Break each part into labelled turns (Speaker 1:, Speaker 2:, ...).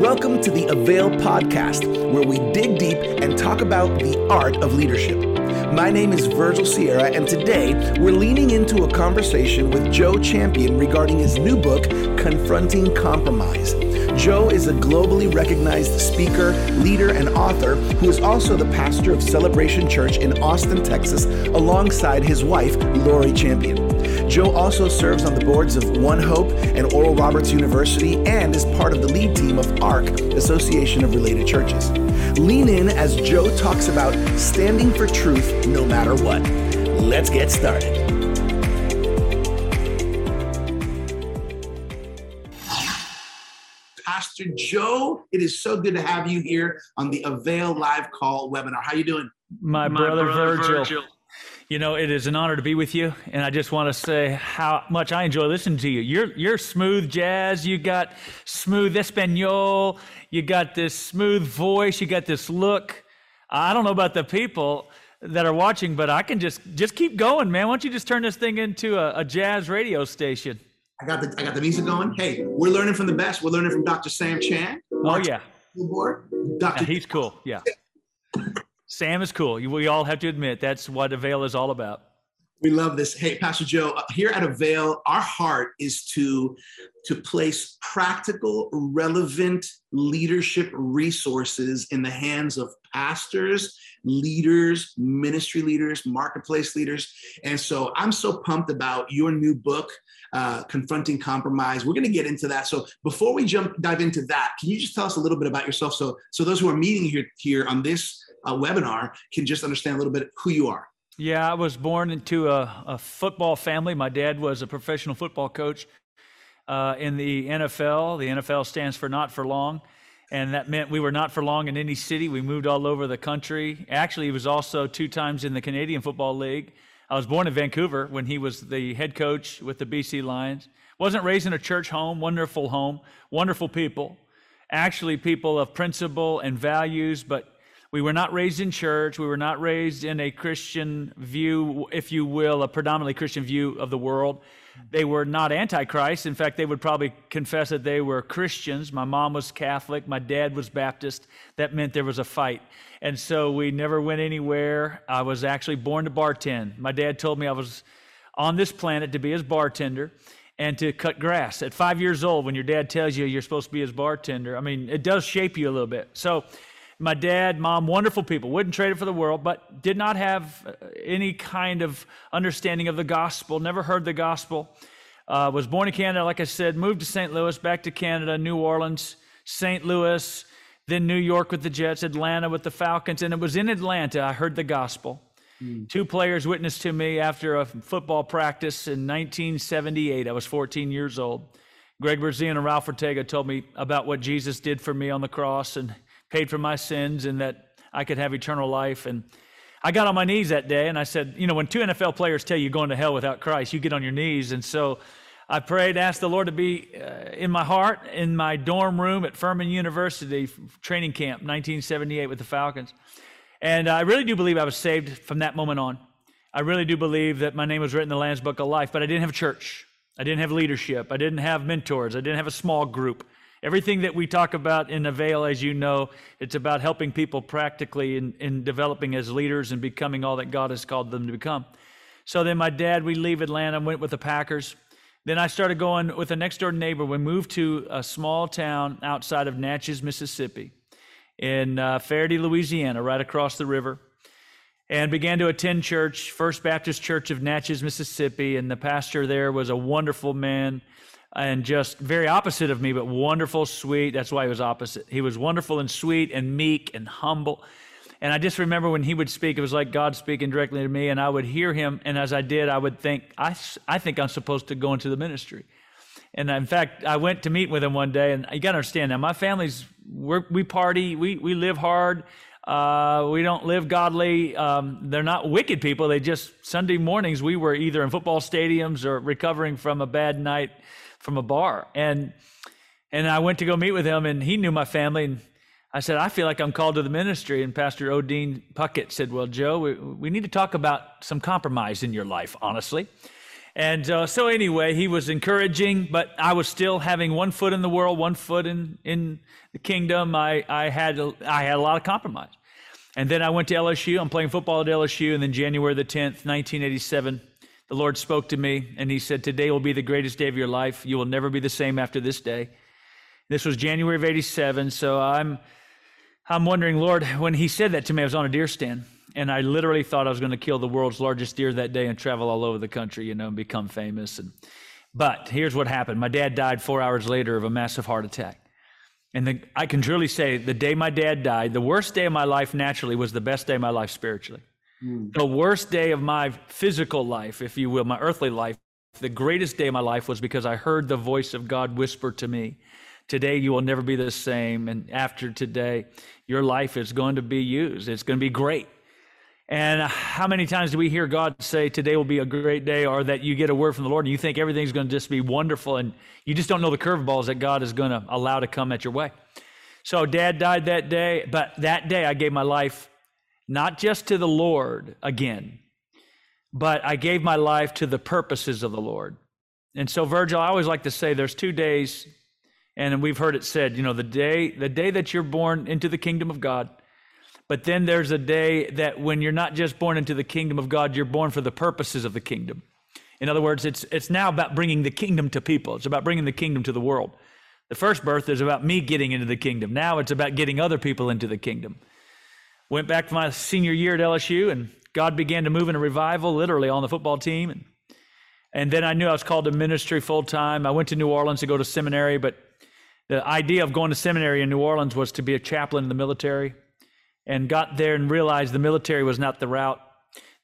Speaker 1: Welcome to the Avail Podcast, where we dig deep and talk about the art of leadership. My name is Virgil Sierra, and today we're leaning into a conversation with Joe Champion regarding his new book, Confronting Compromise. Joe is a globally recognized speaker, leader, and author who is also the pastor of Celebration Church in Austin, Texas, alongside his wife, Lori Champion. Joe also serves on the boards of One Hope and Oral Roberts University and is part of the lead team of ARC, Association of Related Churches. Lean in as Joe talks about standing for truth no matter what. Let's get started. Pastor Joe, it is so good to have you here on the Avail Live Call webinar. How you doing?
Speaker 2: My, My brother, brother Virgil. Virgil. You know, it is an honor to be with you, and I just want to say how much I enjoy listening to you. You're you're smooth jazz. You got smooth Espanol. You got this smooth voice. You got this look. I don't know about the people that are watching, but I can just just keep going, man. Why don't you just turn this thing into a, a jazz radio station?
Speaker 1: I got the I got the music going. Hey, we're learning from the best. We're learning from Dr. Sam Chand.
Speaker 2: Oh yeah,
Speaker 1: board. Dr.
Speaker 2: Yeah, he's cool. Yeah. Sam is cool. We all have to admit that's what Avail is all about.
Speaker 1: We love this. Hey, Pastor Joe, uh, here at Avail, our heart is to, to place practical, relevant leadership resources in the hands of pastors, leaders, ministry leaders, marketplace leaders. And so I'm so pumped about your new book, uh, Confronting Compromise. We're going to get into that. So before we jump dive into that, can you just tell us a little bit about yourself? So, so those who are meeting here, here on this uh, webinar can just understand a little bit who you are.
Speaker 2: Yeah, I was born into a, a football family. My dad was a professional football coach uh, in the NFL. The NFL stands for not for long. And that meant we were not for long in any city. We moved all over the country. Actually, he was also two times in the Canadian Football League. I was born in Vancouver when he was the head coach with the BC Lions. Wasn't raised in a church home, wonderful home, wonderful people. Actually, people of principle and values, but we were not raised in church. We were not raised in a Christian view, if you will, a predominantly Christian view of the world. They were not antichrist. In fact, they would probably confess that they were Christians. My mom was Catholic. My dad was Baptist. That meant there was a fight. And so we never went anywhere. I was actually born to bartend. My dad told me I was on this planet to be his bartender and to cut grass. At five years old, when your dad tells you you're supposed to be his bartender, I mean, it does shape you a little bit. So my dad, mom, wonderful people, wouldn't trade it for the world, but did not have uh, any kind of understanding of the gospel, never heard the gospel. Uh, was born in Canada, like I said, moved to St. Louis, back to Canada, New Orleans, St. Louis, then New York with the Jets, Atlanta with the Falcons. And it was in Atlanta I heard the gospel. Mm. Two players witnessed to me after a football practice in 1978. I was 14 years old. Greg Brezina and Ralph Ortega told me about what Jesus did for me on the cross and paid for my sins and that I could have eternal life. And I got on my knees that day and I said, you know, when two NFL players tell you you're going to hell without Christ, you get on your knees. And so I prayed, asked the Lord to be uh, in my heart, in my dorm room at Furman University training camp, 1978 with the Falcons. And I really do believe I was saved from that moment on. I really do believe that my name was written in the Lamb's Book of Life, but I didn't have a church. I didn't have leadership. I didn't have mentors. I didn't have a small group. Everything that we talk about in Avail, as you know, it's about helping people practically in, in developing as leaders and becoming all that God has called them to become. So then my dad, we leave Atlanta, went with the Packers. Then I started going with a next door neighbor. We moved to a small town outside of Natchez, Mississippi, in uh, Ferriday, Louisiana, right across the river, and began to attend church, First Baptist Church of Natchez, Mississippi. And the pastor there was a wonderful man and just very opposite of me, but wonderful, sweet. That's why he was opposite. He was wonderful and sweet and meek and humble. And I just remember when he would speak, it was like God speaking directly to me, and I would hear him. And as I did, I would think, I, I think I'm supposed to go into the ministry. And in fact, I went to meet with him one day, and you got to understand now, my family's, we party, we, we live hard. Uh, we don't live godly. Um, they're not wicked people. They just, Sunday mornings, we were either in football stadiums or recovering from a bad night from a bar. And and I went to go meet with him, and he knew my family. And I said, I feel like I'm called to the ministry. And Pastor Odine Puckett said, Well, Joe, we, we need to talk about some compromise in your life, honestly. And uh, so, anyway, he was encouraging, but I was still having one foot in the world, one foot in, in the kingdom. I, I, had, a, I had a lot of compromise. And then I went to LSU. I'm playing football at LSU. And then January the 10th, 1987, the Lord spoke to me and he said, Today will be the greatest day of your life. You will never be the same after this day. This was January of 87. So I'm, I'm wondering, Lord, when he said that to me, I was on a deer stand and I literally thought I was going to kill the world's largest deer that day and travel all over the country, you know, and become famous. And, but here's what happened my dad died four hours later of a massive heart attack. And the, I can truly say the day my dad died, the worst day of my life naturally was the best day of my life spiritually. Mm. The worst day of my physical life, if you will, my earthly life, the greatest day of my life was because I heard the voice of God whisper to me, Today you will never be the same. And after today, your life is going to be used. It's going to be great. And how many times do we hear God say, Today will be a great day, or that you get a word from the Lord and you think everything's going to just be wonderful, and you just don't know the curveballs that God is going to allow to come at your way? So, dad died that day, but that day I gave my life not just to the Lord again, but I gave my life to the purposes of the Lord. And so, Virgil, I always like to say there's two days, and we've heard it said, you know, the day, the day that you're born into the kingdom of God but then there's a day that when you're not just born into the kingdom of God, you're born for the purposes of the kingdom. In other words, it's, it's now about bringing the kingdom to people, it's about bringing the kingdom to the world. The first birth is about me getting into the kingdom. Now it's about getting other people into the kingdom. Went back to my senior year at LSU, and God began to move in a revival, literally on the football team. And, and then I knew I was called to ministry full time. I went to New Orleans to go to seminary, but the idea of going to seminary in New Orleans was to be a chaplain in the military and got there and realized the military was not the route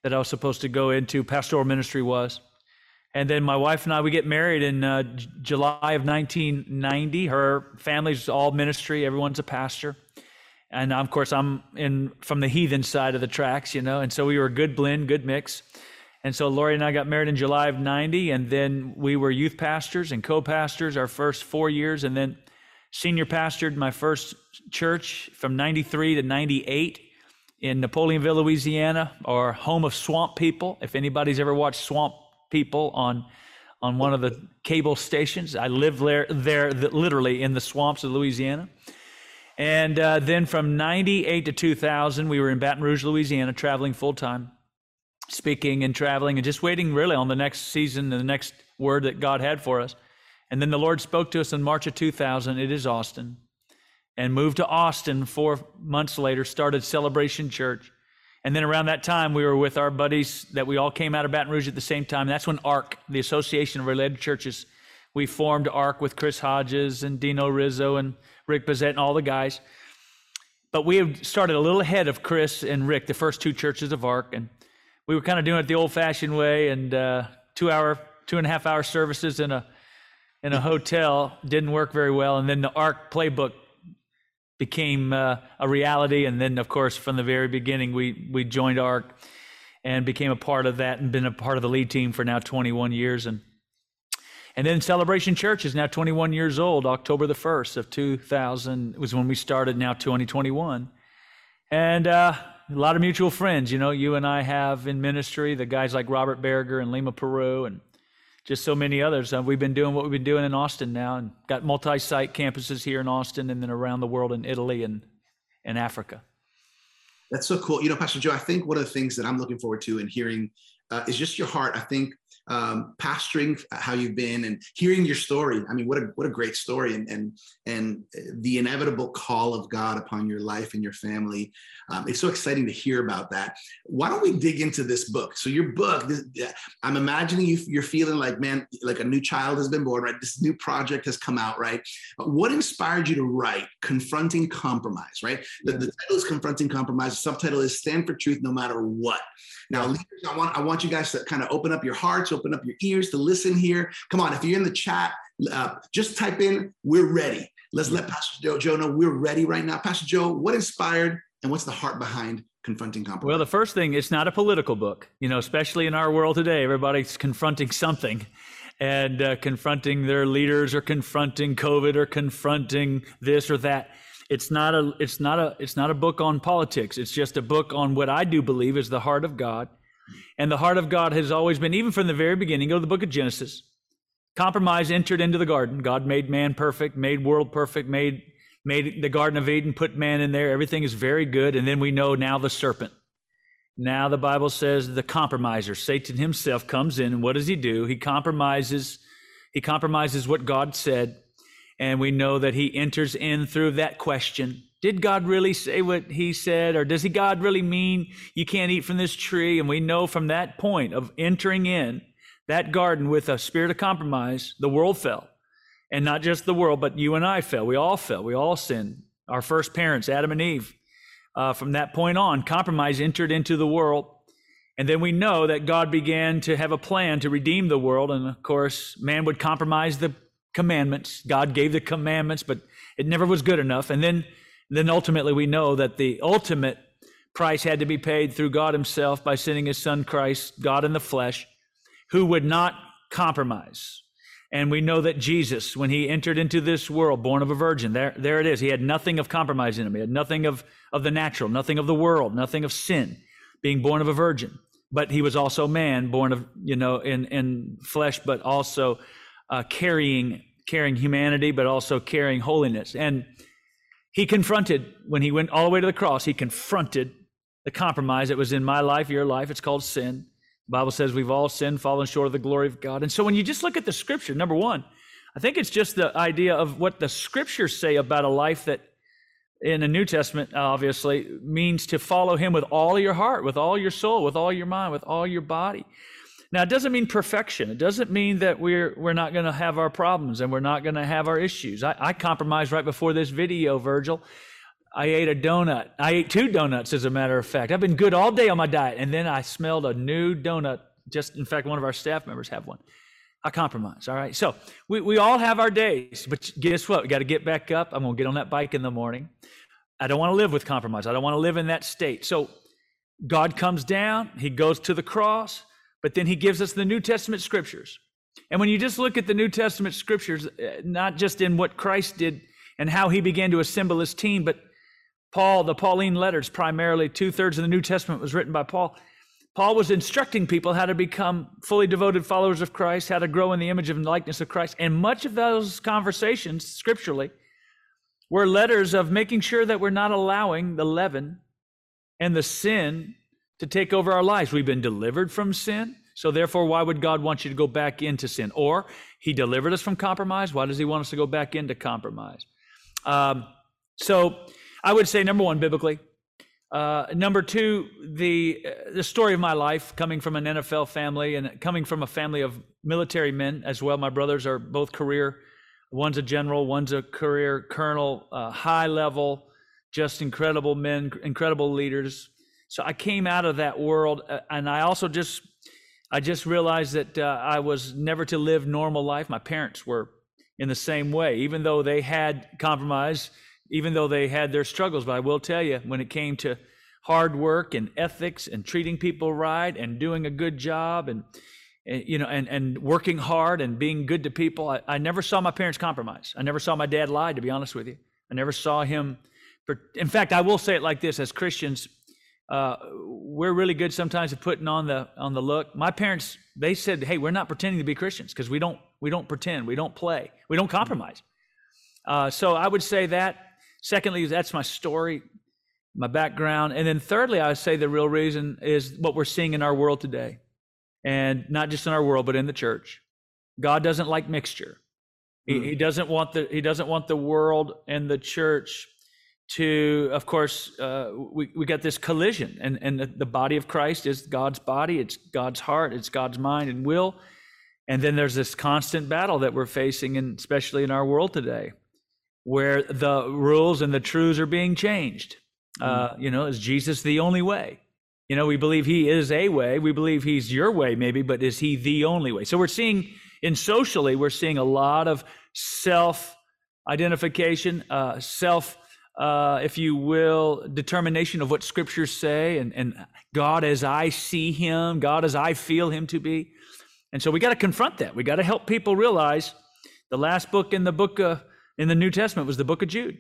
Speaker 2: that I was supposed to go into. Pastoral ministry was. And then my wife and I, we get married in uh, July of 1990. Her family's all ministry. Everyone's a pastor. And of course, I'm in from the heathen side of the tracks, you know. And so we were a good blend, good mix. And so Lori and I got married in July of 90. And then we were youth pastors and co pastors our first four years. And then senior pastored my first church from 93 to 98 in Napoleonville, Louisiana, or home of swamp people. If anybody's ever watched Swamp People on on one of the cable stations, I lived there, there literally in the swamps of Louisiana. And uh, then from 98 to 2000, we were in Baton Rouge, Louisiana, traveling full time, speaking and traveling, and just waiting really on the next season and the next word that God had for us. And then the Lord spoke to us in March of 2000. It is Austin. And moved to Austin four months later, started Celebration Church. And then around that time, we were with our buddies that we all came out of Baton Rouge at the same time. That's when ARC, the Association of Related Churches, we formed ARC with Chris Hodges and Dino Rizzo and Rick Bezet and all the guys. But we had started a little ahead of Chris and Rick, the first two churches of ARC. And we were kind of doing it the old fashioned way and uh, two hour, two and a half hour services in a in a hotel didn't work very well and then the arc playbook became uh, a reality and then of course from the very beginning we we joined arc and became a part of that and been a part of the lead team for now 21 years and and then celebration church is now 21 years old october the 1st of 2000 was when we started now 2021 and uh, a lot of mutual friends you know you and i have in ministry the guys like robert berger and lima peru and just so many others. Uh, we've been doing what we've been doing in Austin now and got multi site campuses here in Austin and then around the world in Italy and, and Africa.
Speaker 1: That's so cool. You know, Pastor Joe, I think one of the things that I'm looking forward to and hearing uh, is just your heart. I think um, pastoring how you've been and hearing your story. I mean, what a what a great story and and and the inevitable call of God upon your life and your family. Um, it's so exciting to hear about that. Why don't we dig into this book? So your book, this, I'm imagining you, you're feeling like man, like a new child has been born, right? This new project has come out, right? What inspired you to write "Confronting Compromise"? Right. The, the title is "Confronting Compromise." The subtitle is "Stand for Truth No Matter What." Now, leaders, I want I want you guys to kind of open up your hearts open up your ears to listen here. Come on, if you're in the chat, uh, just type in, we're ready. Let's let Pastor Joe, Joe know we're ready right now. Pastor Joe, what inspired and what's the heart behind confronting compromise?
Speaker 2: Well, the first thing, it's not a political book. You know, especially in our world today, everybody's confronting something and uh, confronting their leaders or confronting COVID or confronting this or that. It's not a it's not a it's not a book on politics. It's just a book on what I do believe is the heart of God And the heart of God has always been, even from the very beginning, go to the book of Genesis. Compromise entered into the garden. God made man perfect, made world perfect, made, made the Garden of Eden, put man in there. Everything is very good. And then we know now the serpent. Now the Bible says the compromiser, Satan himself comes in, and what does he do? He compromises, he compromises what God said, and we know that he enters in through that question. Did God really say what he said? Or does he God really mean you can't eat from this tree? And we know from that point of entering in that garden with a spirit of compromise, the world fell. And not just the world, but you and I fell. We all fell. We all sinned. Our first parents, Adam and Eve, uh, from that point on, compromise entered into the world. And then we know that God began to have a plan to redeem the world. And of course, man would compromise the commandments. God gave the commandments, but it never was good enough. And then then ultimately we know that the ultimate price had to be paid through God Himself by sending His Son Christ, God in the flesh, who would not compromise. And we know that Jesus, when he entered into this world, born of a virgin, there, there it is. He had nothing of compromise in him. He had nothing of, of the natural, nothing of the world, nothing of sin, being born of a virgin. But he was also man, born of, you know, in, in flesh, but also uh, carrying, carrying humanity, but also carrying holiness. And he confronted, when he went all the way to the cross, he confronted the compromise that was in my life, your life. It's called sin. The Bible says we've all sinned, fallen short of the glory of God. And so when you just look at the scripture, number one, I think it's just the idea of what the scriptures say about a life that in the New Testament, obviously, means to follow him with all your heart, with all your soul, with all your mind, with all your body. Now, it doesn't mean perfection. It doesn't mean that we're, we're not going to have our problems and we're not going to have our issues. I, I compromised right before this video, Virgil. I ate a donut. I ate two donuts, as a matter of fact. I've been good all day on my diet. And then I smelled a new donut. Just, in fact, one of our staff members have one. I compromise. All right. So we, we all have our days, but guess what? We got to get back up. I'm going to get on that bike in the morning. I don't want to live with compromise. I don't want to live in that state. So God comes down, He goes to the cross, but then he gives us the New Testament scriptures. And when you just look at the New Testament scriptures, uh, not just in what Christ did and how he began to assemble his team, but Paul, the Pauline letters, primarily two thirds of the New Testament was written by Paul. Paul was instructing people how to become fully devoted followers of Christ, how to grow in the image and likeness of Christ. And much of those conversations, scripturally, were letters of making sure that we're not allowing the leaven and the sin to take over our lives. We've been delivered from sin. So, therefore, why would God want you to go back into sin? Or He delivered us from compromise. Why does He want us to go back into compromise? Um, so, I would say number one, biblically. Uh, number two, the uh, the story of my life, coming from an NFL family and coming from a family of military men as well. My brothers are both career. One's a general, one's a career colonel, uh, high level, just incredible men, incredible leaders. So I came out of that world, uh, and I also just I just realized that uh, I was never to live normal life. My parents were in the same way, even though they had compromise, even though they had their struggles. But I will tell you, when it came to hard work and ethics and treating people right and doing a good job and, and you know and, and working hard and being good to people, I, I never saw my parents compromise. I never saw my dad lie. To be honest with you, I never saw him. In fact, I will say it like this: as Christians uh, we're really good sometimes at putting on the on the look. My parents they said, "Hey, we're not pretending to be Christians because we don't we don't pretend, we don't play, we don't compromise." Uh, so I would say that. Secondly, that's my story, my background, and then thirdly, I would say the real reason is what we're seeing in our world today, and not just in our world, but in the church. God doesn't like mixture. He, he doesn't want the he doesn't want the world and the church to, of course, uh, we, we got this collision. And, and the, the body of Christ is God's body, it's God's heart, it's God's mind and will. And then there's this constant battle that we're facing, and especially in our world today, where the rules and the truths are being changed. Uh, mm. you know, is Jesus the only way? You know, we believe he is a way. We believe he's your way, maybe, but is he the only way? So we're seeing, in socially, we're seeing a lot of self identification, uh, self uh, if you will, determination of what scriptures say and, and God as I see him, God as I feel him to be. And so we got to confront that. We got to help people realize the last book in the book of, in the New Testament was the book of Jude.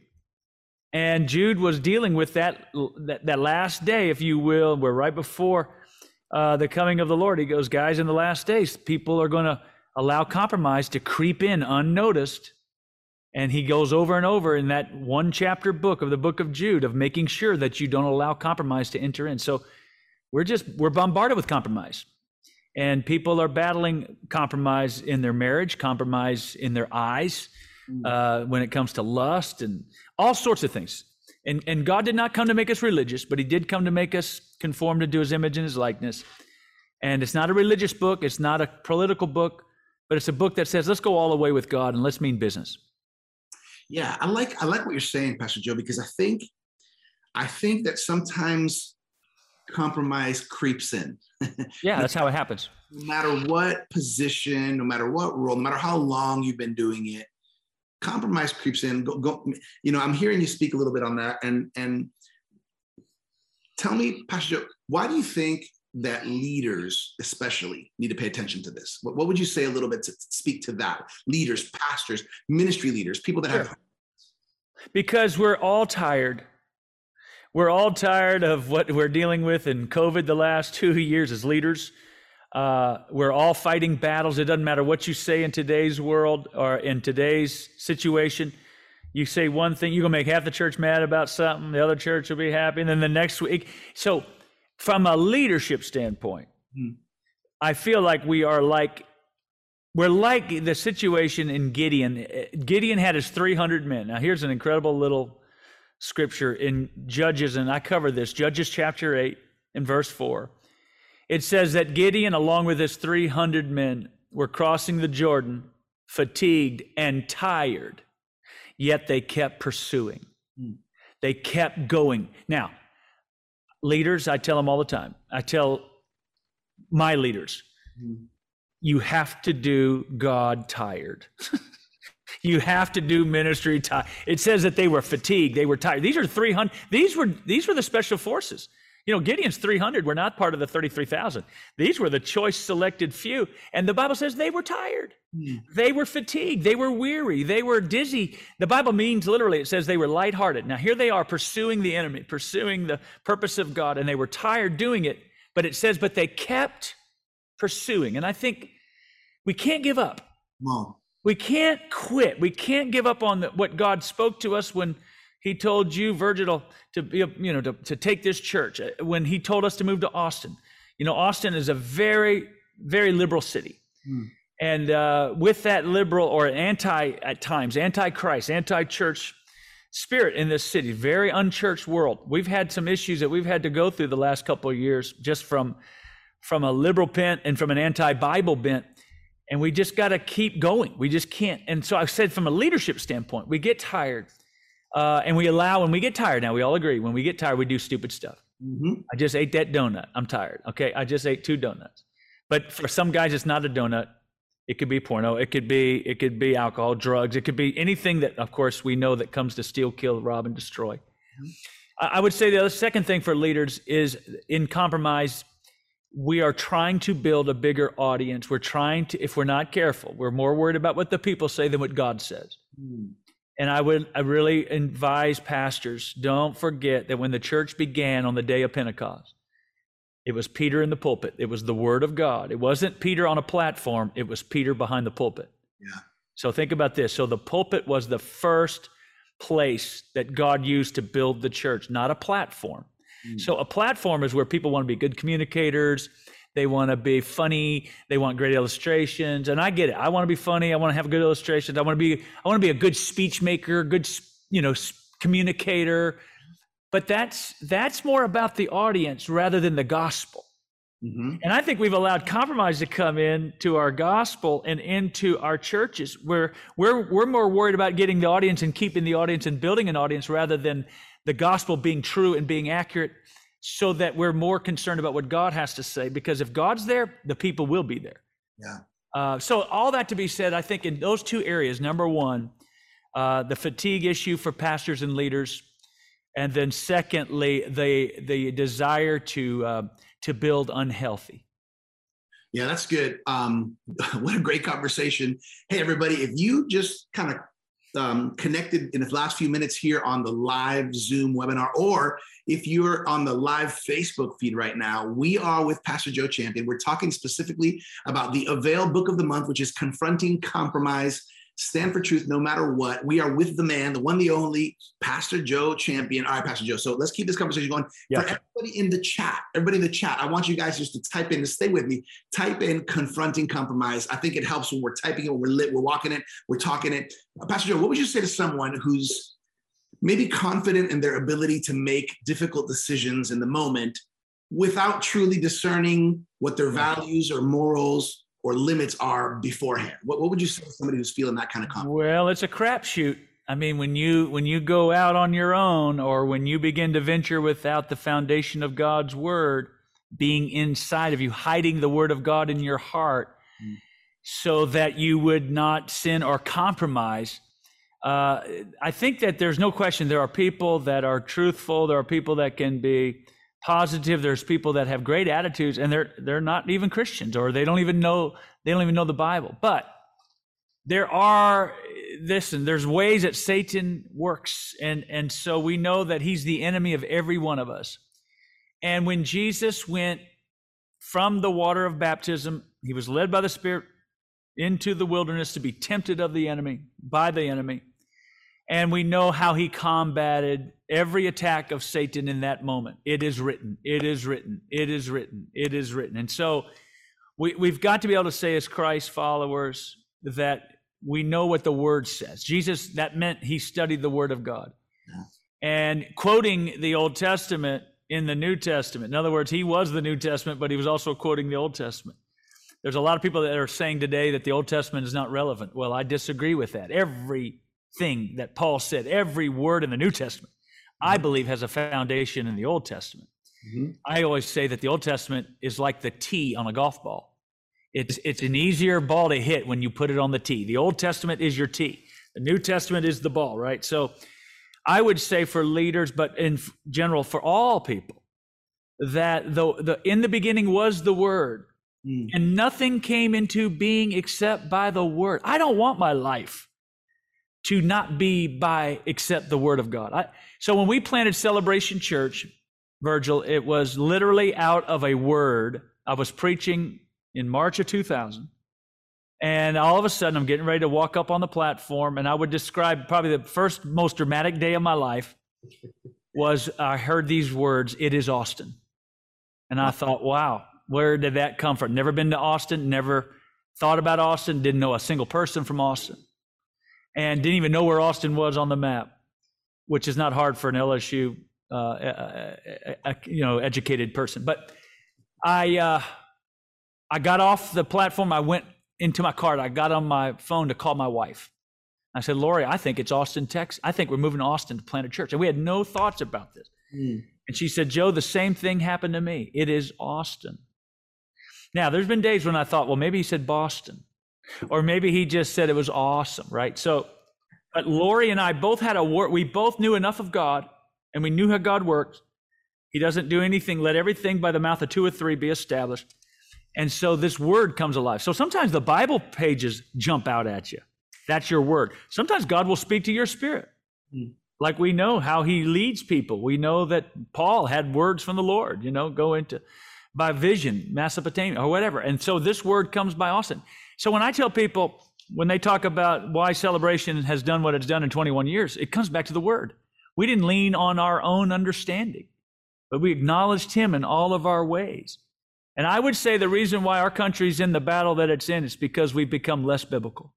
Speaker 2: And Jude was dealing with that, that, that last day, if you will, where right before uh, the coming of the Lord. He goes, guys, in the last days, people are going to allow compromise to creep in unnoticed. And he goes over and over in that one chapter book of the book of Jude of making sure that you don't allow compromise to enter in. So we're just, we're bombarded with compromise. And people are battling compromise in their marriage, compromise in their eyes, mm. uh, when it comes to lust and all sorts of things. And, and God did not come to make us religious, but He did come to make us conform to do His image and His likeness. And it's not a religious book, it's not a political book, but it's a book that says, let's go all the way with God and let's mean business.
Speaker 1: Yeah, I like I like what you're saying, Pastor Joe, because I think I think that sometimes compromise creeps in.
Speaker 2: yeah, that's how it happens.
Speaker 1: No matter what position, no matter what role, no matter how long you've been doing it, compromise creeps in. Go, go, you know, I'm hearing you speak a little bit on that, and and tell me, Pastor Joe, why do you think that leaders, especially, need to pay attention to this? What, what would you say a little bit to speak to that? Leaders, pastors, ministry leaders, people that sure. have.
Speaker 2: Because we're all tired. We're all tired of what we're dealing with in COVID the last two years as leaders. Uh, we're all fighting battles. It doesn't matter what you say in today's world or in today's situation. You say one thing, you're going to make half the church mad about something, the other church will be happy, and then the next week. So, from a leadership standpoint, hmm. I feel like we are like, we're like the situation in Gideon. Gideon had his 300 men. Now, here's an incredible little scripture in Judges, and I cover this Judges chapter 8 and verse 4. It says that Gideon, along with his 300 men, were crossing the Jordan, fatigued and tired, yet they kept pursuing. Mm. They kept going. Now, leaders, I tell them all the time, I tell my leaders, mm. you have to do God tired. you have to do ministry tired. It says that they were fatigued, they were tired. These are 300, these were, these were the special forces. You know, Gideon's 300 were not part of the 33,000. These were the choice selected few. And the Bible says they were tired. Mm. They were fatigued. They were weary. They were dizzy. The Bible means literally, it says they were lighthearted. Now, here they are pursuing the enemy, pursuing the purpose of God, and they were tired doing it. But it says, but they kept pursuing. And I think we can't give up.
Speaker 1: Mom.
Speaker 2: We can't quit. We can't give up on the, what God spoke to us when he told you, Virgil, to be, you know, to, to take this church. Uh, when he told us to move to Austin, you know, Austin is a very, very liberal city. Mm. And uh, with that liberal or anti, at times, anti-Christ, anti-church spirit in this city, very unchurched world. We've had some issues that we've had to go through the last couple of years just from, from a liberal bent and from an anti-Bible bent. And we just got to keep going. We just can't. And so I said, from a leadership standpoint, we get tired uh, and we allow when we get tired. Now we all agree when we get tired, we do stupid stuff. Mm-hmm. I just ate that donut. I'm tired. Okay, I just ate two donuts. But for some guys, it's not a donut. It could be porno. It could be it could be alcohol, drugs. It could be anything that, of course, we know that comes to steal, kill, rob, and destroy. Mm-hmm. I would say the other second thing for leaders is in compromise. We are trying to build a bigger audience. We're trying to, if we're not careful, we're more worried about what the people say than what God says. Mm. And I would I really advise pastors, don't forget that when the church began on the day of Pentecost, it was Peter in the pulpit. It was the word of God. It wasn't Peter on a platform, it was Peter behind the pulpit.
Speaker 1: Yeah.
Speaker 2: So think about this. So the pulpit was the first place that God used to build the church, not a platform. Mm. So a platform is where people want to be good communicators, they want to be funny. They want great illustrations. And I get it. I want to be funny. I want to have good illustrations. I want to be, I want to be a good speech maker, good, you know, communicator. But that's, that's more about the audience rather than the gospel. Mm-hmm. And I think we've allowed compromise to come in to our gospel and into our churches where we're, we're more worried about getting the audience and keeping the audience and building an audience rather than the gospel being true and being accurate so that we're more concerned about what God has to say. Because if God's there, the people will be there.
Speaker 1: Yeah.
Speaker 2: Uh, so all that to be said, I think in those two areas, number one, uh, the fatigue issue for pastors and leaders, and then secondly, the the desire to uh, to build unhealthy.
Speaker 1: Yeah, that's good. Um, what a great conversation. Hey, everybody, if you just kind of um, connected in the last few minutes here on the live Zoom webinar, or if you're on the live Facebook feed right now, we are with Pastor Joe Champion. We're talking specifically about the Avail Book of the Month, which is Confronting Compromise stand for truth no matter what. We are with the man, the one, the only, Pastor Joe Champion. All right, Pastor Joe. So let's keep this conversation going. For everybody in the chat, everybody in the chat, I want you guys just to type in, to stay with me, type in confronting compromise. I think it helps when we're typing it, when we're lit, we're walking it, we're talking it. Uh, Pastor Joe, what would you say to someone who's maybe confident in their ability to make difficult decisions in the moment without truly discerning what their values or morals or limits are beforehand? What, what would you say to somebody who's feeling that kind of confidence?
Speaker 2: Well, it's a crapshoot. I mean, when you when you go out on your own, or when you begin to venture without the foundation of God's word being inside of you, hiding the word of God in your heart, mm. so that you would not sin or compromise. Uh, I think that there's no question there are people that are truthful. There are people that can be positive. There's people that have great attitudes and they're they're not even Christians or they don't even know they don't even know the Bible. But there are this and there's ways that Satan works and and so we know that he's the enemy of every one of us. And when Jesus went from the water of baptism, he was led by the Spirit into the wilderness to be tempted of the enemy by the enemy. And we know how he combated every attack of Satan in that moment. It is written, it is written, it is written, it is written. And so we, we've got to be able to say, as Christ followers, that we know what the word says. Jesus, that meant he studied the word of God. And quoting the Old Testament in the New Testament. In other words, he was the New Testament, but he was also quoting the Old Testament. There's a lot of people that are saying today that the Old Testament is not relevant. Well, I disagree with that. Everything that Paul said, every word in the New Testament I believe has a foundation in the Old Testament. Mm-hmm. I always say that the Old Testament is like the tee on a golf ball. It's, it's an easier ball to hit when you put it on the tee. The Old Testament is your tee. The New Testament is the ball, right? So I would say for leaders, but in general for all people, that the, the in the beginning was the Word, mm. and nothing came into being except by the Word. I don't want my life to not be by except the Word of God. I, so when we planted Celebration Church, Virgil, it was literally out of a word. I was preaching in March of 2000. And all of a sudden, I'm getting ready to walk up on the platform, and I would describe probably the first most dramatic day of my life was I heard these words, "It is Austin," and I thought, "Wow, where did that come from?" Never been to Austin, never thought about Austin, didn't know a single person from Austin, and didn't even know where Austin was on the map which is not hard for an LSU, uh, a, a, a, you know, educated person. But I, uh, I got off the platform. I went into my car. I got on my phone to call my wife. I said, Lori, I think it's Austin, Texas. I think we're moving to Austin to plant a church. And we had no thoughts about this. Mm. And she said, Joe, the same thing happened to me. It is Austin. Now, there's been days when I thought, well, maybe he said Boston, or maybe he just said it was awesome, right? So but Lori and I both had a war. We both knew enough of God and we knew how God works. He doesn't do anything. Let everything by the mouth of two or three be established. And so this word comes alive. So sometimes the Bible pages jump out at you. That's your word. Sometimes God will speak to your spirit. Mm. Like we know how he leads people. We know that Paul had words from the Lord, you know, go into by vision, Mesopotamia, or whatever. And so this word comes by Austin. So when I tell people, when they talk about why celebration has done what it's done in 21 years, it comes back to the word. We didn't lean on our own understanding, but we acknowledged him in all of our ways. And I would say the reason why our country's in the battle that it's in is because we've become less biblical.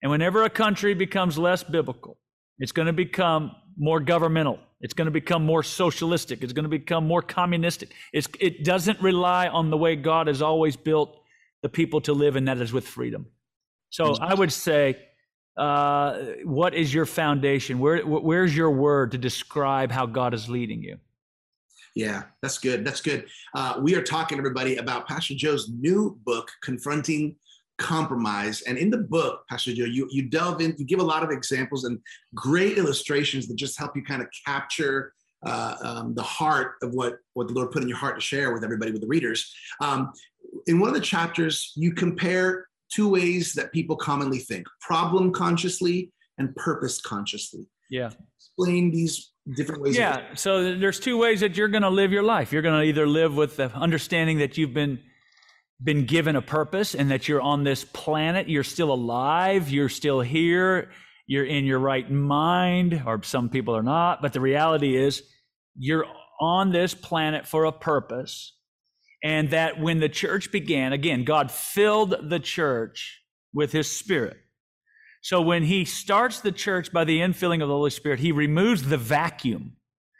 Speaker 2: And whenever a country becomes less biblical, it's going to become more governmental. It's going to become more socialistic. It's going to become more communistic. It's, it doesn't rely on the way God has always built the people to live, and that is with freedom. So I would say, uh, what is your foundation? Where, where's your word to describe how God is leading you?
Speaker 1: Yeah, that's good. That's good. Uh, we are talking, everybody, about Pastor Joe's new book, Confronting Compromise. And in the book, Pastor Joe, you, you delve in, you give a lot of examples and great illustrations that just help you kind of capture uh, um, the heart of what, what the Lord put in your heart to share with everybody, with the readers. Um, in one of the chapters, you compare two ways that people commonly think problem consciously and purpose consciously.
Speaker 2: Yeah.
Speaker 1: Explain these different ways.
Speaker 2: Yeah. So there's two ways that you're going to live your life. You're going to either live with the understanding that you've been been given a purpose and that you're on this planet, you're still alive, you're still here, you're in your right mind, or some people are not. But the reality is, you're on this planet for a purpose. And that when the church began, again, God filled the church with his spirit. So when he starts the church by the infilling of the Holy Spirit, he removes the vacuum.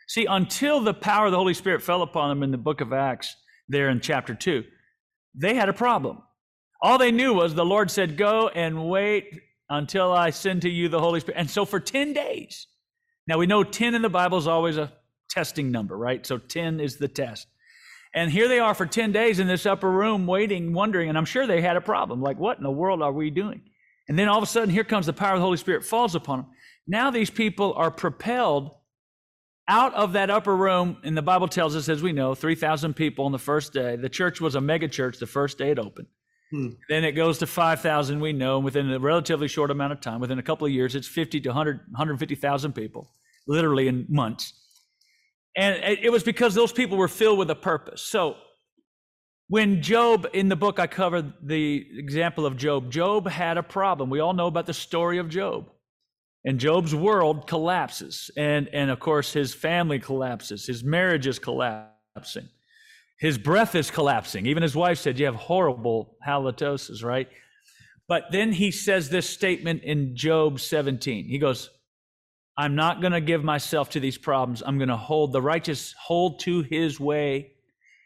Speaker 2: See, until the power of the Holy Spirit fell upon them in the book of Acts, there in chapter 2, they had a problem. All they knew was the Lord said, Go and wait until I send to you the Holy Spirit. And so for 10 days, now we know 10 in the Bible is always a testing number, right? So 10 is the test. And here they are for 10 days in this upper room waiting, wondering, and I'm sure they had a problem. Like, what in the world are we doing? And then all of a sudden, here comes the power of the Holy Spirit, falls upon them. Now these people are propelled out of that upper room, and the Bible tells us, as we know, 3,000 people on the first day. The church was a mega church the first day it opened. Hmm. Then it goes to 5,000, we know, and within a relatively short amount of time, within a couple of years, it's 50 to 100, 150,000 people, literally in months. And it was because those people were filled with a purpose. So when Job, in the book, I covered the example of Job, Job had a problem. We all know about the story of Job. And Job's world collapses. And, and of course, his family collapses. His marriage is collapsing. His breath is collapsing. Even his wife said, You have horrible halitosis, right? But then he says this statement in Job 17. He goes, I'm not going to give myself to these problems. I'm going to hold the righteous, hold to his way,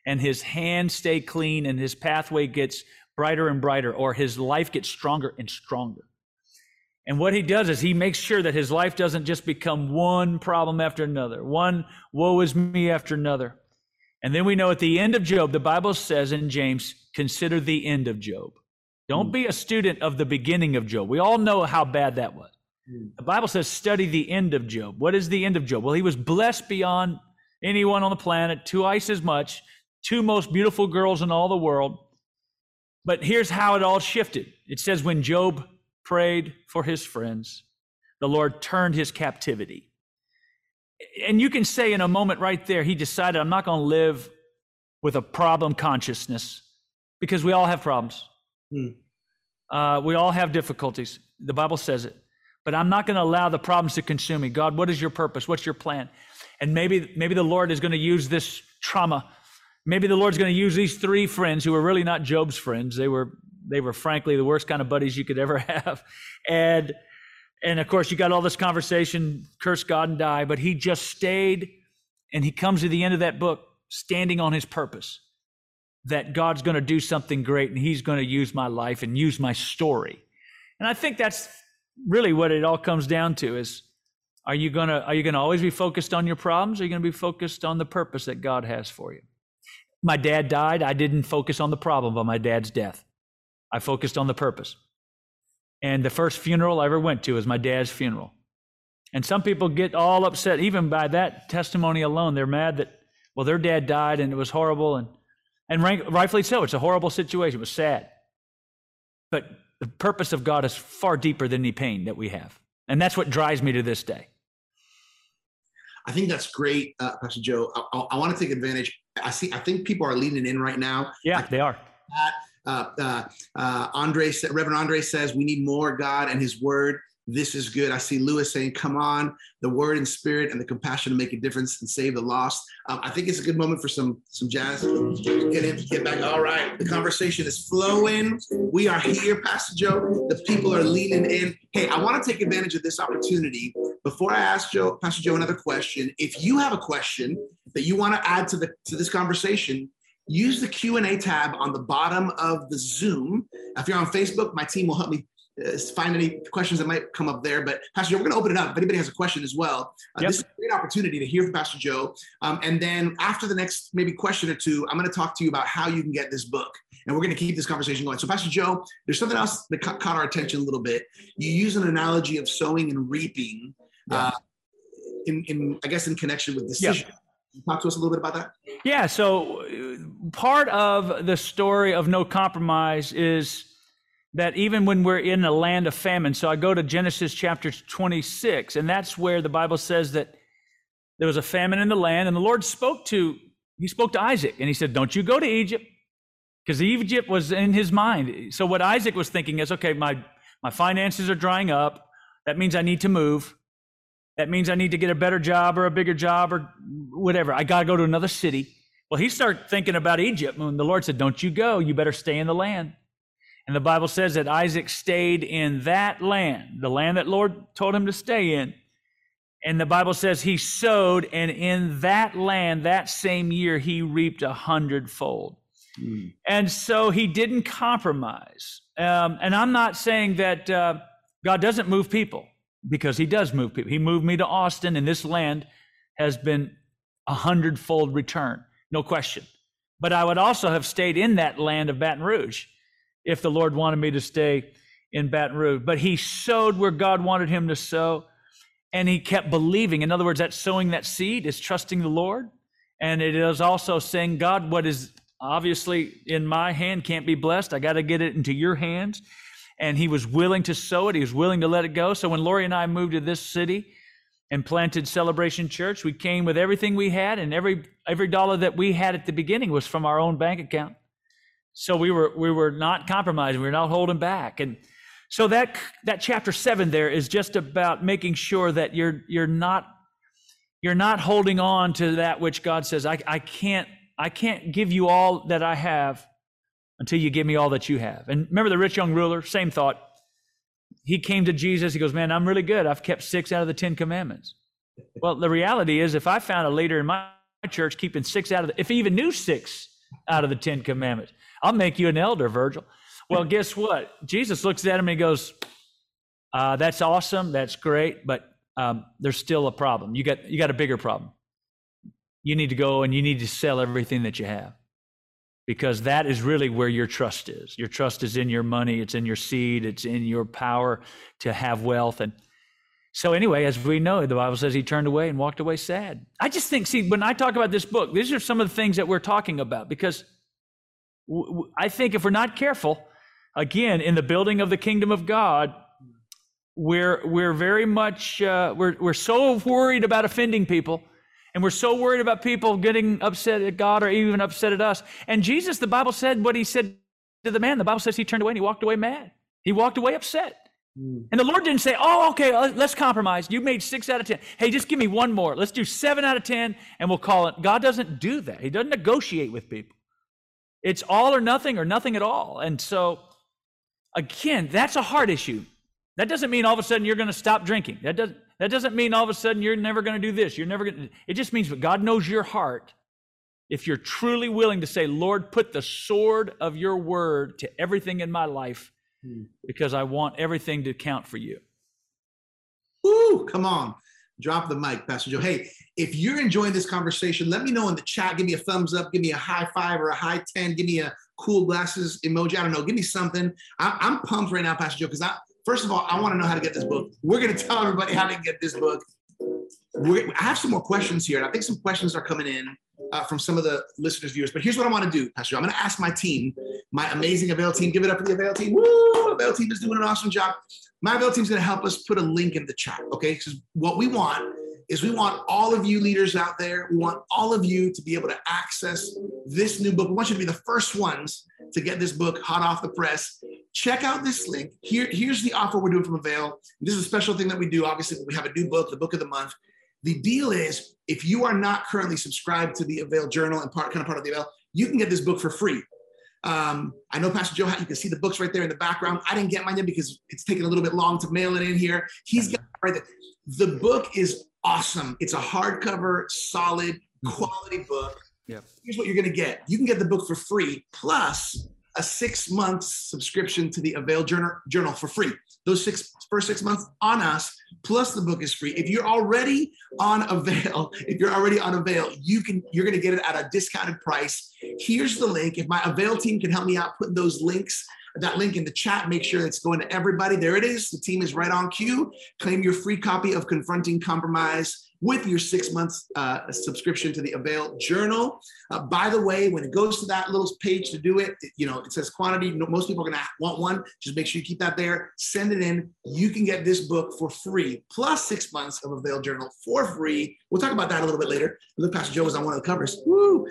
Speaker 2: and his hands stay clean, and his pathway gets brighter and brighter, or his life gets stronger and stronger. And what he does is he makes sure that his life doesn't just become one problem after another, one woe is me after another. And then we know at the end of Job, the Bible says in James, consider the end of Job. Don't mm. be a student of the beginning of Job. We all know how bad that was. Mm. The Bible says, study the end of Job. What is the end of Job? Well, he was blessed beyond anyone on the planet, twice as much, two most beautiful girls in all the world. But here's how it all shifted. It says, when Job prayed for his friends, the Lord turned his captivity. And you can say in a moment right there, he decided, I'm not going to live with a problem consciousness because we all have problems. Hmm. Uh, we all have difficulties. The Bible says it. But I'm not going to allow the problems to consume me. God, what is your purpose? What's your plan? And maybe, maybe the Lord is going to use this trauma. Maybe the Lord's going to use these three friends who were really not Job's friends. They were they were frankly the worst kind of buddies you could ever have. And and of course you got all this conversation, curse God and die, but he just stayed and he comes to the end of that book standing on his purpose that God's going to do something great and he's going to use my life and use my story. And I think that's really what it all comes down to is are you going to are you going to always be focused on your problems or are you going to be focused on the purpose that God has for you? My dad died, I didn't focus on the problem of my dad's death. I focused on the purpose. And the first funeral I ever went to was my dad's funeral. And some people get all upset, even by that testimony alone. They're mad that, well, their dad died and it was horrible. And, and rightfully so. It's a horrible situation. It was sad. But the purpose of God is far deeper than any pain that we have. And that's what drives me to this day.
Speaker 1: I think that's great, uh, Pastor Joe. I, I, I want to take advantage. I see. I think people are leaning in right now.
Speaker 2: Yeah, they are.
Speaker 1: Uh, uh, uh, Andre, Reverend Andre says we need more God and His Word. This is good. I see Lewis saying, "Come on, the Word and Spirit and the compassion to make a difference and save the lost." Um, I think it's a good moment for some some jazz. Get in, get back. All right, the conversation is flowing. We are here, Pastor Joe. The people are leaning in. Hey, I want to take advantage of this opportunity before I ask Joe, Pastor Joe, another question. If you have a question that you want to add to the to this conversation, use the Q&A tab on the bottom of the Zoom. If you're on Facebook, my team will help me uh, find any questions that might come up there. But Pastor Joe, we're going to open it up. If anybody has a question as well, uh, yep. this is a great opportunity to hear from Pastor Joe. Um, and then after the next maybe question or two, I'm going to talk to you about how you can get this book. And we're going to keep this conversation going. So, Pastor Joe, there's something else that ca- caught our attention a little bit. You use an analogy of sowing and reaping. Yeah. Uh, in, in, I guess, in connection with decision. Yeah. Talk to us a little bit about that.
Speaker 2: Yeah. So, part of the story of no compromise is that even when we're in a land of famine, so I go to Genesis chapter 26, and that's where the Bible says that there was a famine in the land, and the Lord spoke to he spoke to Isaac, and he said, "Don't you go to Egypt." Because Egypt was in his mind. So what Isaac was thinking is, okay, my, my finances are drying up. That means I need to move. That means I need to get a better job or a bigger job or whatever. I got to go to another city. Well, he started thinking about Egypt when the Lord said, Don't you go. You better stay in the land. And the Bible says that Isaac stayed in that land, the land that Lord told him to stay in. And the Bible says he sowed, and in that land, that same year, he reaped a hundredfold. Mm. And so he didn't compromise. Um, and I'm not saying that uh, God doesn't move people, because he does move people. He moved me to Austin, and this land has been a hundredfold return no question. But I would also have stayed in that land of Baton Rouge if the Lord wanted me to stay in Baton Rouge. But he sowed where God wanted him to sow, and he kept believing. In other words, that sowing that seed is trusting the Lord. And it is also saying, God, what is obviously in my hand can't be blessed. I got to get it into your hands. And he was willing to sow it, he was willing to let it go. So when Lori and I moved to this city, and planted Celebration Church. We came with everything we had, and every every dollar that we had at the beginning was from our own bank account. So we were we were not compromising. We were not holding back. And so that that chapter seven there is just about making sure that you're you're not you're not holding on to that which God says I, I can't I can't give you all that I have until you give me all that you have. And remember the rich young ruler, same thought he came to Jesus. He goes, Man, I'm really good. I've kept six out of the Ten Commandments. Well, the reality is, if I found a leader in my church keeping six out of the, if he even knew six out of the Ten Commandments, I'll make you an elder, Virgil. Well, guess what? Jesus looks at him and goes, uh, That's awesome. That's great. But um, there's still a problem. You got, you got a bigger problem. You need to go and you need to sell everything that you have because that is really where your trust is. Your trust is in your money, it's in your seed, it's in your power to have wealth. And so, anyway, as we know, the Bible says he turned away and walked away sad. I just think, see, when I talk about this book, these are some of the things that we're talking about because I think if we're not careful, again, in the building of the kingdom of God, we're, we're very much, uh, we're, we're so worried about offending people and we're so worried about people getting upset at God or even upset at us. And Jesus, the Bible said what he said to the man. The Bible says he turned away and he walked away mad. He walked away upset. Mm. And the Lord didn't say, Oh, okay, let's compromise. You made six out of 10. Hey, just give me one more. Let's do seven out of 10 and we'll call it. God doesn't do that. He doesn't negotiate with people. It's all or nothing or nothing at all. And so, again, that's a hard issue. That doesn't mean all of a sudden you're going to stop drinking. That doesn't, that doesn't mean all of a sudden you're never going to do this. You're never going to. It just means that God knows your heart. If you're truly willing to say, Lord, put the sword of your word to everything in my life hmm. because I want everything to count for you.
Speaker 1: Ooh, come on. Drop the mic, Pastor Joe. Hey, if you're enjoying this conversation, let me know in the chat. Give me a thumbs up, give me a high five or a high 10, give me a cool glasses emoji. I don't know. Give me something. I, am pumped right now, Pastor Joe, because I, First of all, I want to know how to get this book. We're going to tell everybody how to get this book. We're, I have some more questions here, and I think some questions are coming in uh, from some of the listeners, viewers. But here's what I want to do, Pastor. Joe. I'm going to ask my team, my amazing Avail team. Give it up for the Avail team. Woo! Avail team is doing an awesome job. My Avail team is going to help us put a link in the chat. Okay, because what we want is we want all of you leaders out there. We want all of you to be able to access this new book. We want you to be the first ones to get this book hot off the press check out this link. Here, here's the offer we're doing from Avail. This is a special thing that we do. Obviously, we have a new book, the book of the month. The deal is, if you are not currently subscribed to the Avail Journal and part kind of part of the Avail, you can get this book for free. Um, I know Pastor Joe, you can see the books right there in the background. I didn't get mine yet because it's taking a little bit long to mail it in here. He's got right there. The book is awesome. It's a hardcover, solid, quality book. Yep. Here's what you're going to get. You can get the book for free. Plus, a six month subscription to the Avail Journal, Journal for free. Those six first six months on us, plus the book is free. If you're already on Avail, if you're already on Avail, you can you're going to get it at a discounted price. Here's the link. If my Avail team can help me out putting those links that link in the chat. Make sure it's going to everybody. There it is. The team is right on cue. Claim your free copy of Confronting Compromise with your six months uh, subscription to the Avail Journal. Uh, by the way, when it goes to that little page to do it, you know, it says quantity. Most people are going to want one. Just make sure you keep that there. Send it in. You can get this book for free, plus six months of Avail Journal for free. We'll talk about that a little bit later. Look, Pastor Joe is on one of the covers. Woo!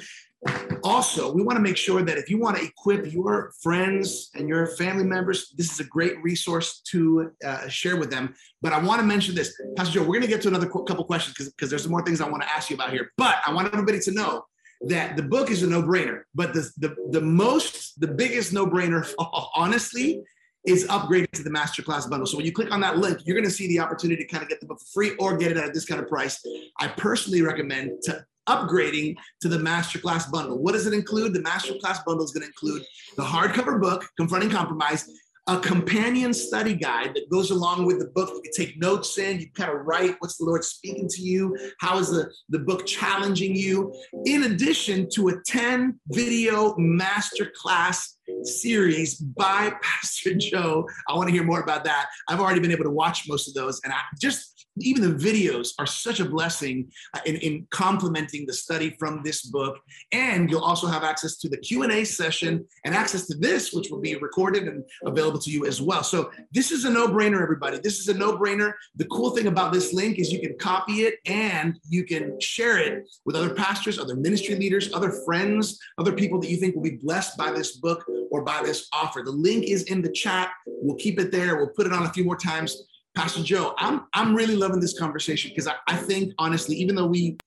Speaker 1: Also, we want to make sure that if you want to equip your friends and your family members, this is a great resource to uh, share with them. But I want to mention this, Pastor Joe. We're going to get to another qu- couple questions because there's more things I want to ask you about here. But I want everybody to know that the book is a no-brainer. But the the, the most, the biggest no-brainer, honestly, is upgraded to the masterclass bundle. So when you click on that link, you're going to see the opportunity to kind of get the book for free or get it at a discounted price. I personally recommend to upgrading to the masterclass bundle. What does it include? The masterclass bundle is going to include the hardcover book, Confronting Compromise, a companion study guide that goes along with the book. You can take notes in, you kind of write what's the Lord speaking to you, how is the, the book challenging you, in addition to a 10 video masterclass series by Pastor Joe. I want to hear more about that. I've already been able to watch most of those, and I just even the videos are such a blessing uh, in, in complementing the study from this book. And you'll also have access to the q&a session and access to this which will be recorded and available to you as well. So this is a no-brainer everybody. This is a no-brainer. The cool thing about this link is you can copy it and you can share it with other pastors other ministry leaders other friends other people that you think will be blessed by this book or by this offer. The link is in the chat. We'll keep it there. We'll put it on a few more times Pastor Joe, I'm I'm really loving this conversation because I, I think honestly, even though we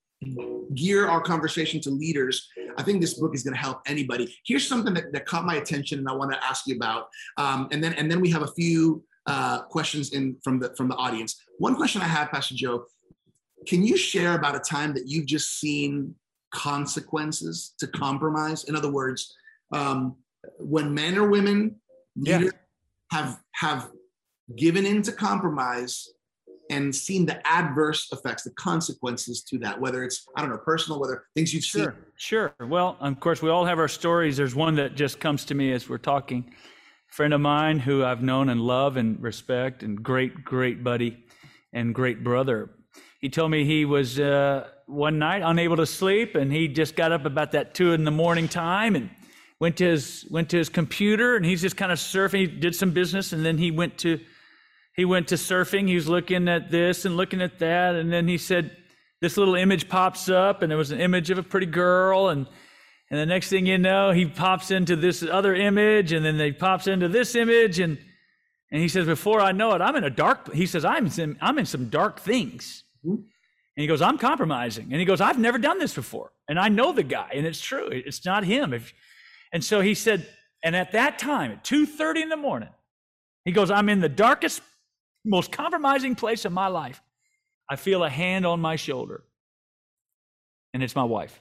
Speaker 1: gear our conversation to leaders, I think this book is going to help anybody. Here's something that, that caught my attention, and I want to ask you about. Um, and then and then we have a few uh, questions in from the from the audience. One question I have, Pastor Joe, can you share about a time that you've just seen consequences to compromise? In other words, um, when men or women leaders yeah. have have given into compromise and seen the adverse effects, the consequences to that, whether it's, I don't know, personal, whether things you've
Speaker 2: sure,
Speaker 1: seen.
Speaker 2: Sure. Well, of course, we all have our stories. There's one that just comes to me as we're talking. A friend of mine who I've known and love and respect, and great, great buddy and great brother. He told me he was uh, one night unable to sleep, and he just got up about that two in the morning time and went to his went to his computer, and he's just kind of surfing. He did some business, and then he went to he went to surfing. He was looking at this and looking at that. And then he said, This little image pops up, and there was an image of a pretty girl. And, and the next thing you know, he pops into this other image, and then he pops into this image. And, and he says, Before I know it, I'm in a dark, he says, I'm in, I'm in some dark things. Mm-hmm. And he goes, I'm compromising. And he goes, I've never done this before. And I know the guy, and it's true. It's not him. If, and so he said, and at that time, at 2:30 in the morning, he goes, I'm in the darkest most compromising place of my life, I feel a hand on my shoulder. And it's my wife.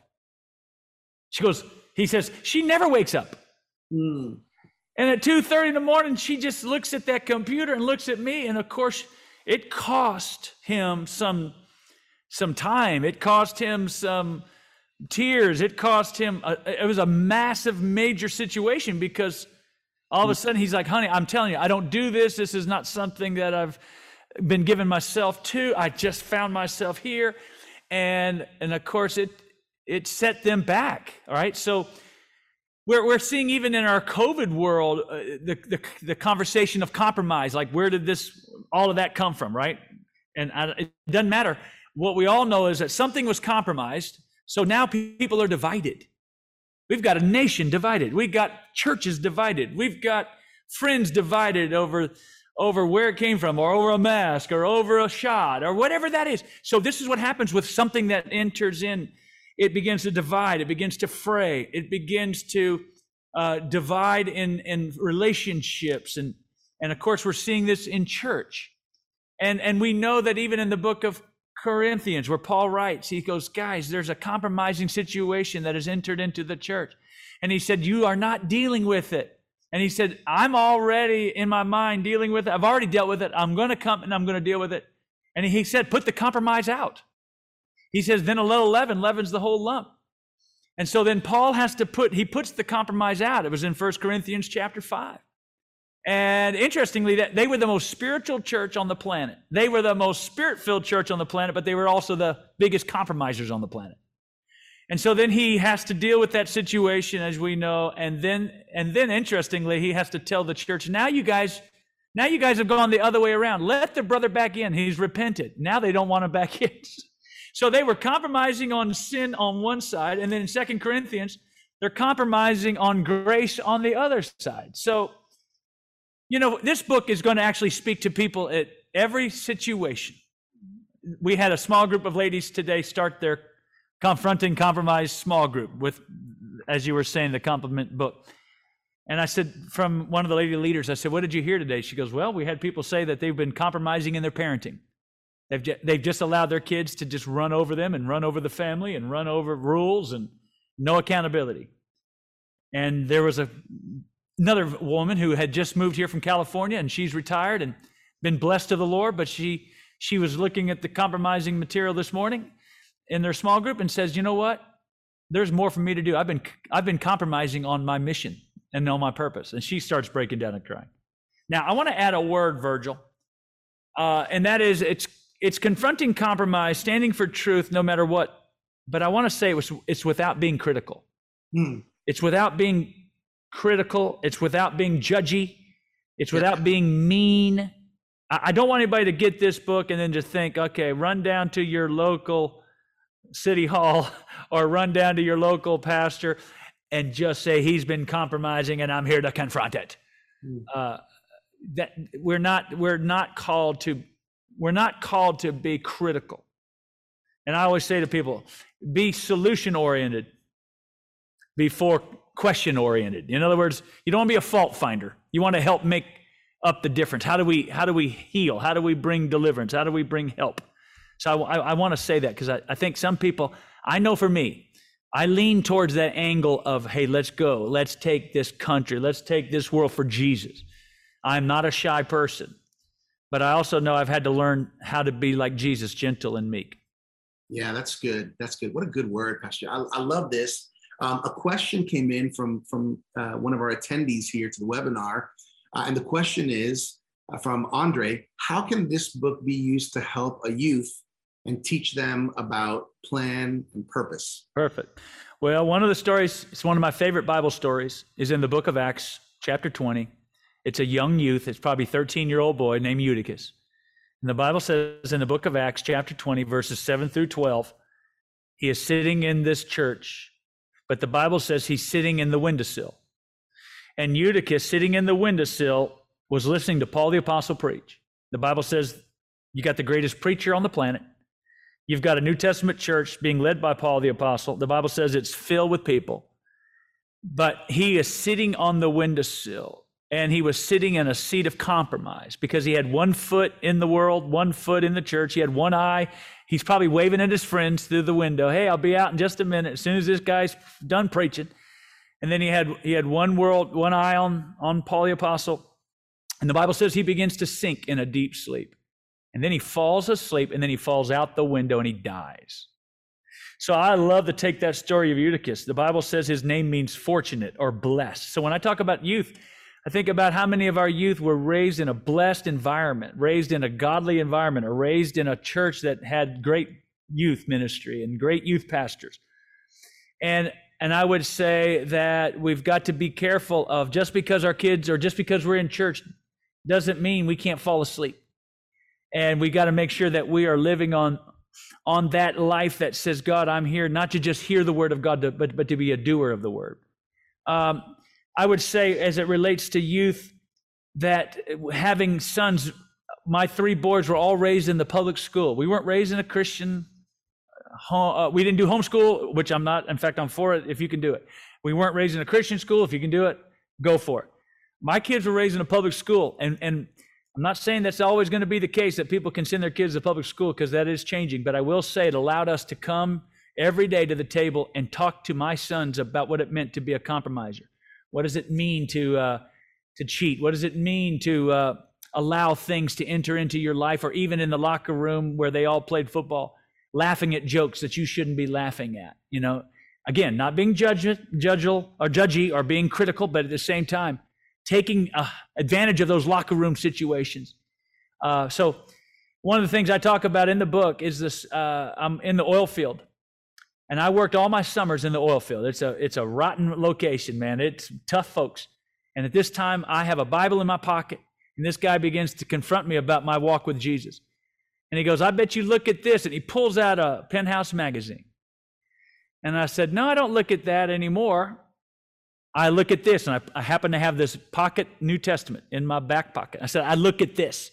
Speaker 2: She goes, he says, she never wakes up. Mm. And at 2:30 in the morning, she just looks at that computer and looks at me. And of course, it cost him some, some time. It cost him some tears. It cost him, a, it was a massive, major situation because all of a sudden, he's like, honey, I'm telling you, I don't do this. This is not something that I've been given myself to. I just found myself here. And, and of course, it, it set them back. All right. So we're, we're seeing even in our COVID world, uh, the, the, the, conversation of compromise, like where did this, all of that come from, right? And I, it doesn't matter. What we all know is that something was compromised. So now people are divided. We've got a nation divided. We've got churches divided. We've got friends divided over, over where it came from, or over a mask, or over a shot, or whatever that is. So, this is what happens with something that enters in. It begins to divide, it begins to fray, it begins to uh, divide in, in relationships. And, and of course, we're seeing this in church. And, and we know that even in the book of Corinthians, where Paul writes, he goes, Guys, there's a compromising situation that has entered into the church. And he said, You are not dealing with it. And he said, I'm already in my mind dealing with it. I've already dealt with it. I'm going to come and I'm going to deal with it. And he said, Put the compromise out. He says, Then a little leaven leavens the whole lump. And so then Paul has to put, he puts the compromise out. It was in 1 Corinthians chapter 5. And interestingly, that they were the most spiritual church on the planet. They were the most spirit-filled church on the planet, but they were also the biggest compromisers on the planet. And so then he has to deal with that situation, as we know, and then and then interestingly, he has to tell the church, now you guys, now you guys have gone the other way around. Let the brother back in. He's repented. Now they don't want him back in. so they were compromising on sin on one side, and then in Second Corinthians, they're compromising on grace on the other side. So, you know, this book is going to actually speak to people at every situation. We had a small group of ladies today start their confronting compromise small group with, as you were saying, the compliment book. And I said, from one of the lady leaders, I said, What did you hear today? She goes, Well, we had people say that they've been compromising in their parenting. They've, they've just allowed their kids to just run over them and run over the family and run over rules and no accountability. And there was a, another woman who had just moved here from California and she's retired and been blessed to the Lord, but she, she was looking at the compromising material this morning in their small group and says, "You know what? There's more for me to do. I've been I've been compromising on my mission and on my purpose." And she starts breaking down and crying. Now, I want to add a word, Virgil, uh, and that is it's it's confronting compromise, standing for truth, no matter what. But I want to say it was, it's without being critical. Hmm. It's without being critical. It's without being judgy. It's without being mean. I don't want anybody to get this book and then just think, okay, run down to your local city hall or run down to your local pastor and just say he's been compromising and I'm here to confront it. Hmm. Uh, that we're not we're not called to we're not called to be critical. And I always say to people, be solution oriented before question oriented. In other words, you don't want to be a fault finder. You want to help make up the difference. How do we how do we heal? How do we bring deliverance? How do we bring help? So I, I, want to say that because I, I think some people, I know for me, I lean towards that angle of, hey, let's go. Let's take this country. Let's take this world for Jesus. I'm not a shy person, but I also know I've had to learn how to be like Jesus, gentle and meek.
Speaker 1: Yeah, that's good. That's good. What a good word, Pastor. I, I love this. Um, a question came in from from uh, one of our attendees here to the webinar, uh, and the question is uh, from Andre: How can this book be used to help a youth and teach them about plan and purpose.
Speaker 2: Perfect. Well, one of the stories, it's one of my favorite Bible stories, is in the book of Acts, chapter 20. It's a young youth, it's probably 13 year old boy named Eutychus. And the Bible says in the book of Acts, chapter 20, verses 7 through 12, he is sitting in this church, but the Bible says he's sitting in the windowsill. And Eutychus, sitting in the windowsill, was listening to Paul the Apostle preach. The Bible says you got the greatest preacher on the planet. You've got a New Testament church being led by Paul the Apostle. The Bible says it's filled with people. But he is sitting on the windowsill and he was sitting in a seat of compromise because he had one foot in the world, one foot in the church. He had one eye. He's probably waving at his friends through the window. Hey, I'll be out in just a minute as soon as this guy's done preaching. And then he had he had one world, one eye on on Paul the apostle. And the Bible says he begins to sink in a deep sleep. And then he falls asleep and then he falls out the window and he dies. So I love to take that story of Eutychus. The Bible says his name means fortunate or blessed. So when I talk about youth, I think about how many of our youth were raised in a blessed environment, raised in a godly environment, or raised in a church that had great youth ministry and great youth pastors. And and I would say that we've got to be careful of just because our kids or just because we're in church doesn't mean we can't fall asleep and we got to make sure that we are living on on that life that says god i'm here not to just hear the word of god but, but to be a doer of the word um, i would say as it relates to youth that having sons my three boys were all raised in the public school. We weren't raised in a christian home, uh, we didn't do homeschool which i'm not in fact i'm for it if you can do it. We weren't raised in a christian school if you can do it go for it. My kids were raised in a public school and and I'm not saying that's always going to be the case that people can send their kids to public school because that is changing, but I will say it allowed us to come every day to the table and talk to my sons about what it meant to be a compromiser. What does it mean to uh, to cheat? What does it mean to uh, allow things to enter into your life, or even in the locker room where they all played football, laughing at jokes that you shouldn't be laughing at? You know, again, not being judgeful or judgy or being critical, but at the same time, taking uh, advantage of those locker room situations. Uh, so, one of the things I talk about in the book is this uh, I'm in the oil field. And I worked all my summers in the oil field. It's a, it's a rotten location, man. It's tough folks. And at this time, I have a Bible in my pocket. And this guy begins to confront me about my walk with Jesus. And he goes, I bet you look at this. And he pulls out a penthouse magazine. And I said, No, I don't look at that anymore. I look at this. And I, I happen to have this pocket New Testament in my back pocket. I said, I look at this.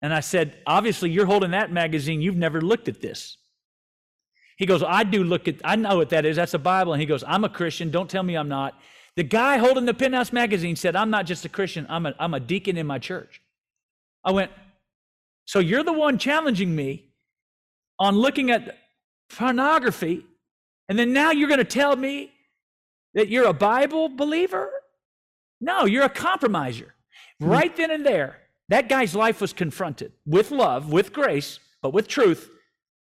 Speaker 2: And I said, Obviously, you're holding that magazine. You've never looked at this. He goes, I do look at, I know what that is. That's a Bible. And he goes, I'm a Christian. Don't tell me I'm not. The guy holding the Penthouse magazine said, I'm not just a Christian, I'm a, I'm a deacon in my church. I went, So you're the one challenging me on looking at pornography, and then now you're going to tell me that you're a Bible believer? No, you're a compromiser. Right then and there, that guy's life was confronted with love, with grace, but with truth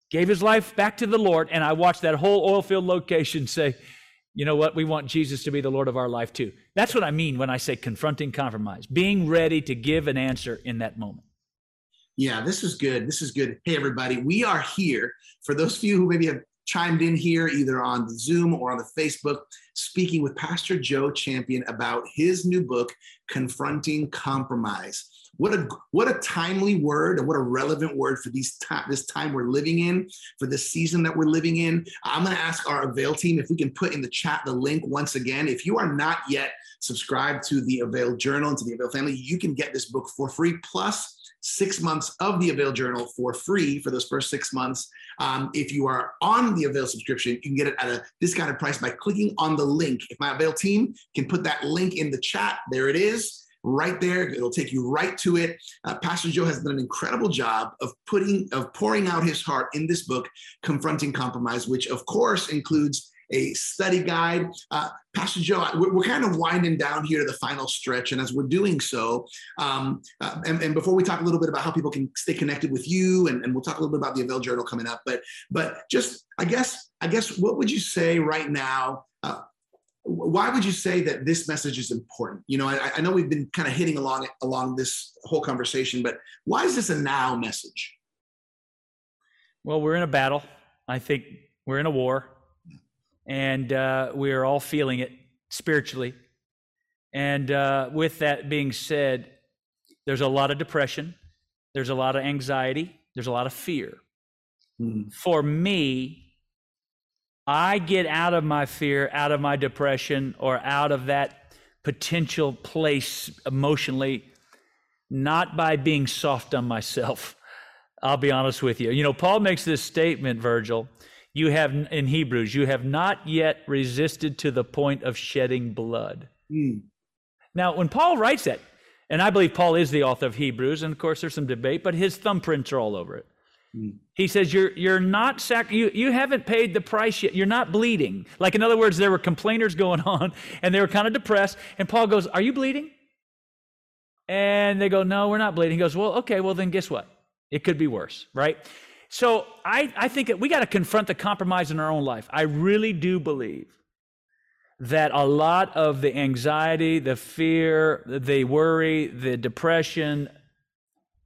Speaker 2: gave his life back to the Lord, and I watched that whole oil field location say, you know what? We want Jesus to be the Lord of our life too. That's what I mean when I say confronting compromise, being ready to give an answer in that moment.
Speaker 1: Yeah, this is good. This is good. Hey, everybody, we are here. For those of you who maybe have chimed in here, either on the Zoom or on the Facebook, speaking with Pastor Joe Champion about his new book, Confronting Compromise. What a what a timely word and what a relevant word for these this time we're living in, for this season that we're living in. I'm going to ask our Avail team if we can put in the chat the link once again. If you are not yet subscribed to the Avail Journal and to the Avail family, you can get this book for free plus six months of the Avail Journal for free for those first six months. Um, if you are on the Avail subscription, you can get it at a discounted price by clicking on the link. If my Avail team can put that link in the chat, there it is right there. It'll take you right to it. Uh, Pastor Joe has done an incredible job of putting, of pouring out his heart in this book, Confronting Compromise, which of course includes a study guide. Uh, Pastor Joe, we're, we're, kind of winding down here to the final stretch. And as we're doing so, um, uh, and, and, before we talk a little bit about how people can stay connected with you, and, and we'll talk a little bit about the Avail Journal coming up, but but just I guess I guess what would you say right now? Uh, why would you say that this message is important? You know, I, I know we've been kind of hitting along along this whole conversation, but why is this a now message?
Speaker 2: Well, we're in a battle. I think we're in a war, and uh, we are all feeling it spiritually. And uh, with that being said, there's a lot of depression, there's a lot of anxiety, there's a lot of fear. Mm. For me, I get out of my fear, out of my depression, or out of that potential place emotionally, not by being soft on myself. I'll be honest with you. You know, Paul makes this statement, Virgil. You have, in Hebrews, you have not yet resisted to the point of shedding blood. Mm. Now, when Paul writes that, and I believe Paul is the author of Hebrews, and of course there's some debate, but his thumbprints are all over it. Hmm. He says, You're, you're not, sac- you, you haven't paid the price yet. You're not bleeding. Like, in other words, there were complainers going on and they were kind of depressed. And Paul goes, Are you bleeding? And they go, No, we're not bleeding. He goes, Well, okay, well, then guess what? It could be worse, right? So I, I think that we got to confront the compromise in our own life. I really do believe that a lot of the anxiety, the fear, the worry, the depression,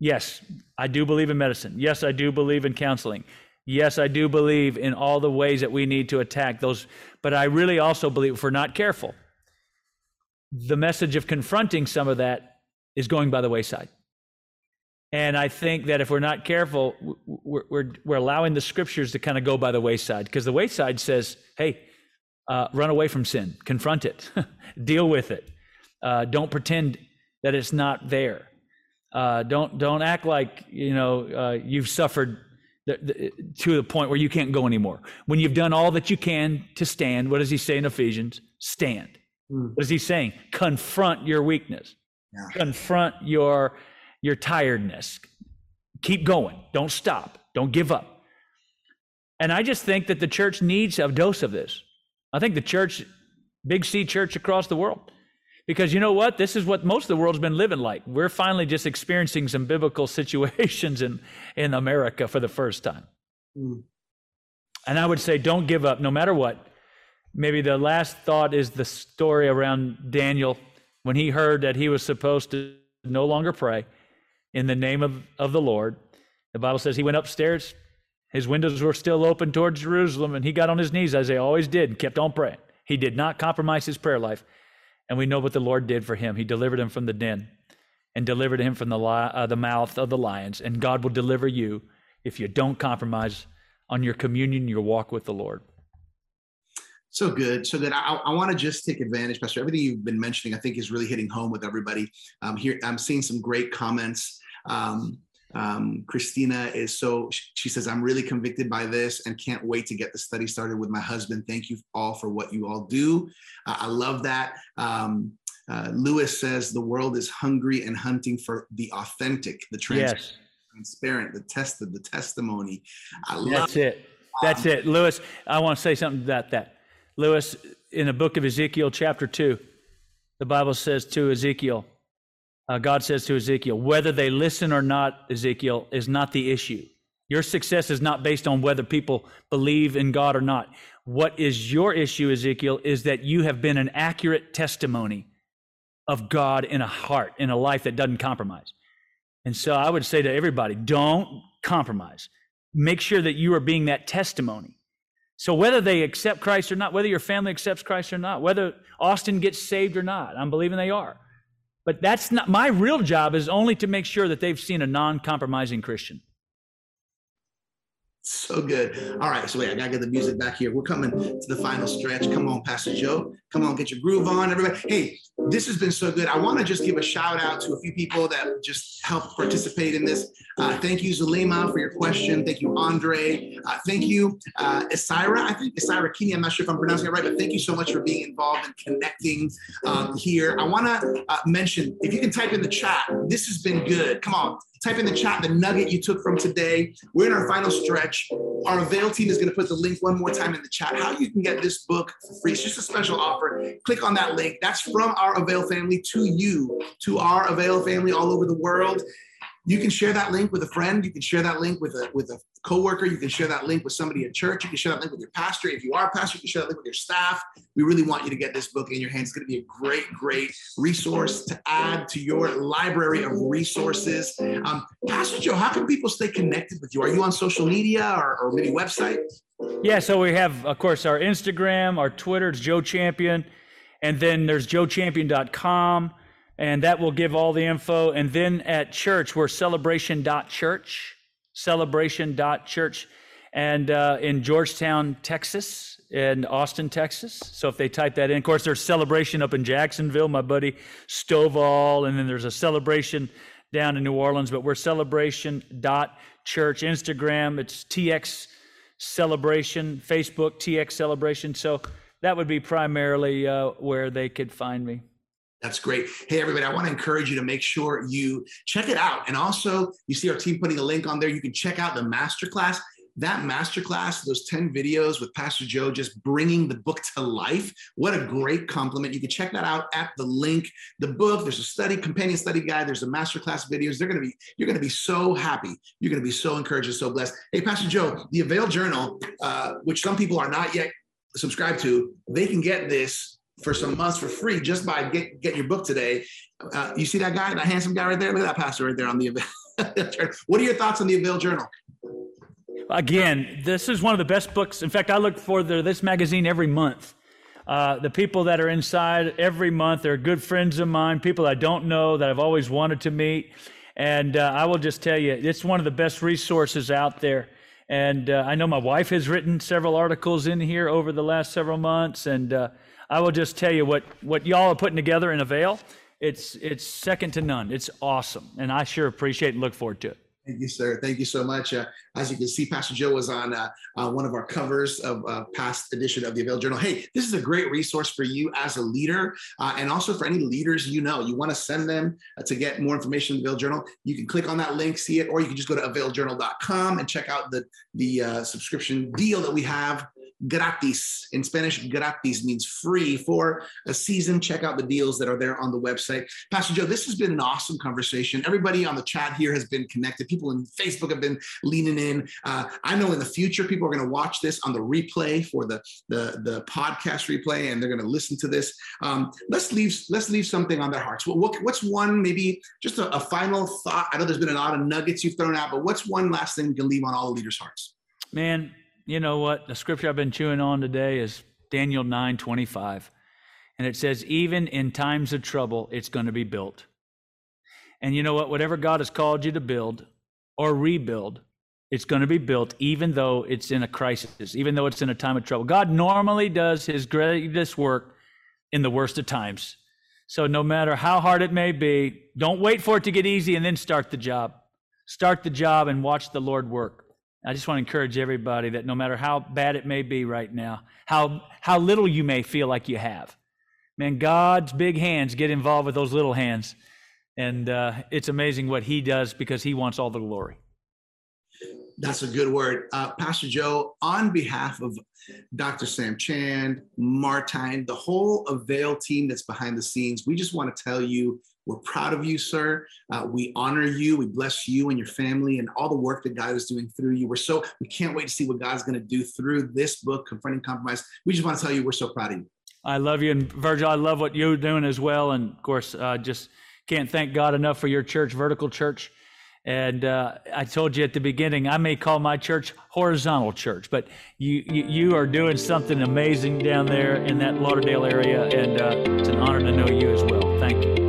Speaker 2: Yes, I do believe in medicine. Yes, I do believe in counseling. Yes, I do believe in all the ways that we need to attack those. But I really also believe if we're not careful, the message of confronting some of that is going by the wayside. And I think that if we're not careful, we're, we're, we're allowing the scriptures to kind of go by the wayside because the wayside says, hey, uh, run away from sin, confront it, deal with it. Uh, don't pretend that it's not there. Uh, don't don't act like you know uh, you've suffered the, the, to the point where you can't go anymore. When you've done all that you can to stand, what does he say in Ephesians? Stand. Mm. What is he saying? Confront your weakness. Yeah. Confront your your tiredness. Keep going. Don't stop. Don't give up. And I just think that the church needs a dose of this. I think the church, Big C church across the world, because you know what? This is what most of the world's been living like. We're finally just experiencing some biblical situations in, in America for the first time. Mm. And I would say, don't give up no matter what. Maybe the last thought is the story around Daniel when he heard that he was supposed to no longer pray in the name of, of the Lord. The Bible says he went upstairs. His windows were still open towards Jerusalem, and he got on his knees as he always did and kept on praying. He did not compromise his prayer life. And we know what the Lord did for him. He delivered him from the den and delivered him from the, li- uh, the mouth of the lions. And God will deliver you if you don't compromise on your communion, your walk with the Lord.
Speaker 1: So good. So that I, I want to just take advantage, Pastor. Everything you've been mentioning, I think, is really hitting home with everybody. Um, here, I'm seeing some great comments. Um, um, Christina is so, she says, I'm really convicted by this and can't wait to get the study started with my husband. Thank you all for what you all do. Uh, I love that. Um, uh, Lewis says, the world is hungry and hunting for the authentic, the trans- yes. transparent, the tested, the testimony.
Speaker 2: I love That's it. That's um, it. Lewis, I want to say something about that. Lewis, in the book of Ezekiel, chapter 2, the Bible says to Ezekiel, uh, God says to Ezekiel, whether they listen or not, Ezekiel, is not the issue. Your success is not based on whether people believe in God or not. What is your issue, Ezekiel, is that you have been an accurate testimony of God in a heart, in a life that doesn't compromise. And so I would say to everybody, don't compromise. Make sure that you are being that testimony. So whether they accept Christ or not, whether your family accepts Christ or not, whether Austin gets saved or not, I'm believing they are. But that's not my real job is only to make sure that they've seen a non-compromising Christian.
Speaker 1: So good. All right. So wait, I gotta get the music back here. We're coming to the final stretch. Come on, Pastor Joe. Come on, get your groove on, everybody. Hey, this has been so good. I want to just give a shout out to a few people that just helped participate in this. Uh, thank you, Zulema, for your question. Thank you, Andre. Uh, thank you, uh, Isira. I think Isira Kini. I'm not sure if I'm pronouncing it right, but thank you so much for being involved and connecting um, here. I want to uh, mention if you can type in the chat, this has been good. Come on, type in the chat the nugget you took from today. We're in our final stretch. Our Avail team is going to put the link one more time in the chat. How you can get this book for free. It's just a special offer. Click on that link. That's from our Avail family to you, to our Avail family all over the world. You can share that link with a friend. You can share that link with a with a coworker. You can share that link with somebody at church. You can share that link with your pastor. If you are a pastor, you can share that link with your staff. We really want you to get this book in your hands. It's going to be a great, great resource to add to your library of resources. Um, pastor Joe, how can people stay connected with you? Are you on social media or, or maybe website?
Speaker 2: Yeah, so we have, of course, our Instagram, our Twitter. It's Joe Champion, and then there's JoeChampion.com and that will give all the info. And then at church, we're celebration.church, celebration.church, and uh, in Georgetown, Texas, and Austin, Texas. So if they type that in, of course, there's celebration up in Jacksonville, my buddy Stovall, and then there's a celebration down in New Orleans, but we're celebration.church. Instagram, it's TX celebration, Facebook, TX celebration. So that would be primarily uh, where they could find me.
Speaker 1: That's great. Hey, everybody, I want to encourage you to make sure you check it out. And also, you see our team putting a link on there. You can check out the masterclass. That masterclass, those 10 videos with Pastor Joe just bringing the book to life. What a great compliment. You can check that out at the link. The book, there's a study, companion study guide, there's a masterclass videos. They're going to be, you're going to be so happy. You're going to be so encouraged and so blessed. Hey, Pastor Joe, the Avail Journal, uh, which some people are not yet subscribed to, they can get this for some months for free just by get, get your book today. Uh, you see that guy, that handsome guy right there? Look at that pastor right there on the Avail. what are your thoughts on the Avail Journal?
Speaker 2: Again, this is one of the best books. In fact, I look for the, this magazine every month. Uh, the people that are inside every month, they're good friends of mine, people I don't know that I've always wanted to meet. And uh, I will just tell you, it's one of the best resources out there. And uh, I know my wife has written several articles in here over the last several months. And uh, I will just tell you what, what y'all are putting together in Avail. It's, it's second to none. It's awesome. And I sure appreciate and look forward to it.
Speaker 1: Thank you, sir. Thank you so much. Uh, as you can see, Pastor Joe was on uh, uh, one of our covers of uh, past edition of the Avail Journal. Hey, this is a great resource for you as a leader, uh, and also for any leaders you know. You want to send them uh, to get more information in the Avail Journal. You can click on that link, see it, or you can just go to availjournal.com and check out the the subscription deal that we have gratis. In Spanish, gratis means free for a season. Check out the deals that are there on the website. Pastor Joe, this has been an awesome conversation. Everybody on the chat here has been connected. People in Facebook have been leaning in. Uh, I know in the future, people are going to watch this on the replay for the, the, the podcast replay, and they're going to listen to this. Um, let's leave let's leave something on their hearts. What, what what's one maybe just a, a final thought? I know there's been a lot of nuggets you've thrown out, but what's one last thing you can leave on all the leaders' hearts?
Speaker 2: Man, you know what? The scripture I've been chewing on today is Daniel 9 25. And it says, even in times of trouble, it's going to be built. And you know what? Whatever God has called you to build or rebuild, it's going to be built, even though it's in a crisis, even though it's in a time of trouble. God normally does his greatest work in the worst of times. So no matter how hard it may be, don't wait for it to get easy and then start the job. Start the job and watch the Lord work. I just want to encourage everybody that no matter how bad it may be right now, how, how little you may feel like you have, man, God's big hands get involved with those little hands. And uh, it's amazing what He does because He wants all the glory.
Speaker 1: That's a good word. Uh, Pastor Joe, on behalf of Dr. Sam Chand, Martine, the whole Avail team that's behind the scenes, we just want to tell you we're proud of you, sir. Uh, we honor you. We bless you and your family and all the work that God is doing through you. We're so, we can't wait to see what God's going to do through this book, Confronting Compromise. We just want to tell you we're so proud of you.
Speaker 2: I love you. And Virgil, I love what you're doing as well. And of course, uh, just can't thank God enough for your church, Vertical Church. And uh, I told you at the beginning, I may call my church horizontal church, but you, you, are doing something amazing down there in that Lauderdale area. And uh, it's an honor to know you as well. Thank you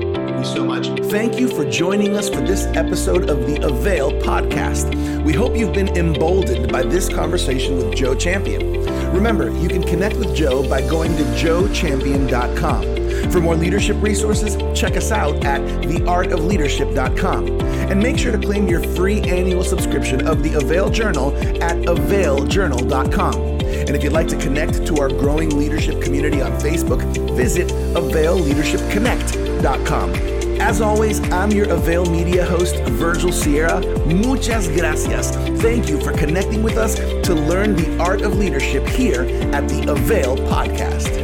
Speaker 1: you so much. Thank you for joining us for this episode of the Avail podcast. We hope you've been emboldened by this conversation with Joe Champion. Remember, you can connect with Joe by going to joechampion.com. For more leadership resources, check us out at theartofleadership.com. And make sure to claim your free annual subscription of the Avail Journal at availjournal.com. And if you'd like to connect to our growing leadership community on Facebook, visit availleadershipconnect.com. As always, I'm your Avail Media host, Virgil Sierra. Muchas gracias. Thank you for connecting with us to learn the art of leadership here at the Avail Podcast.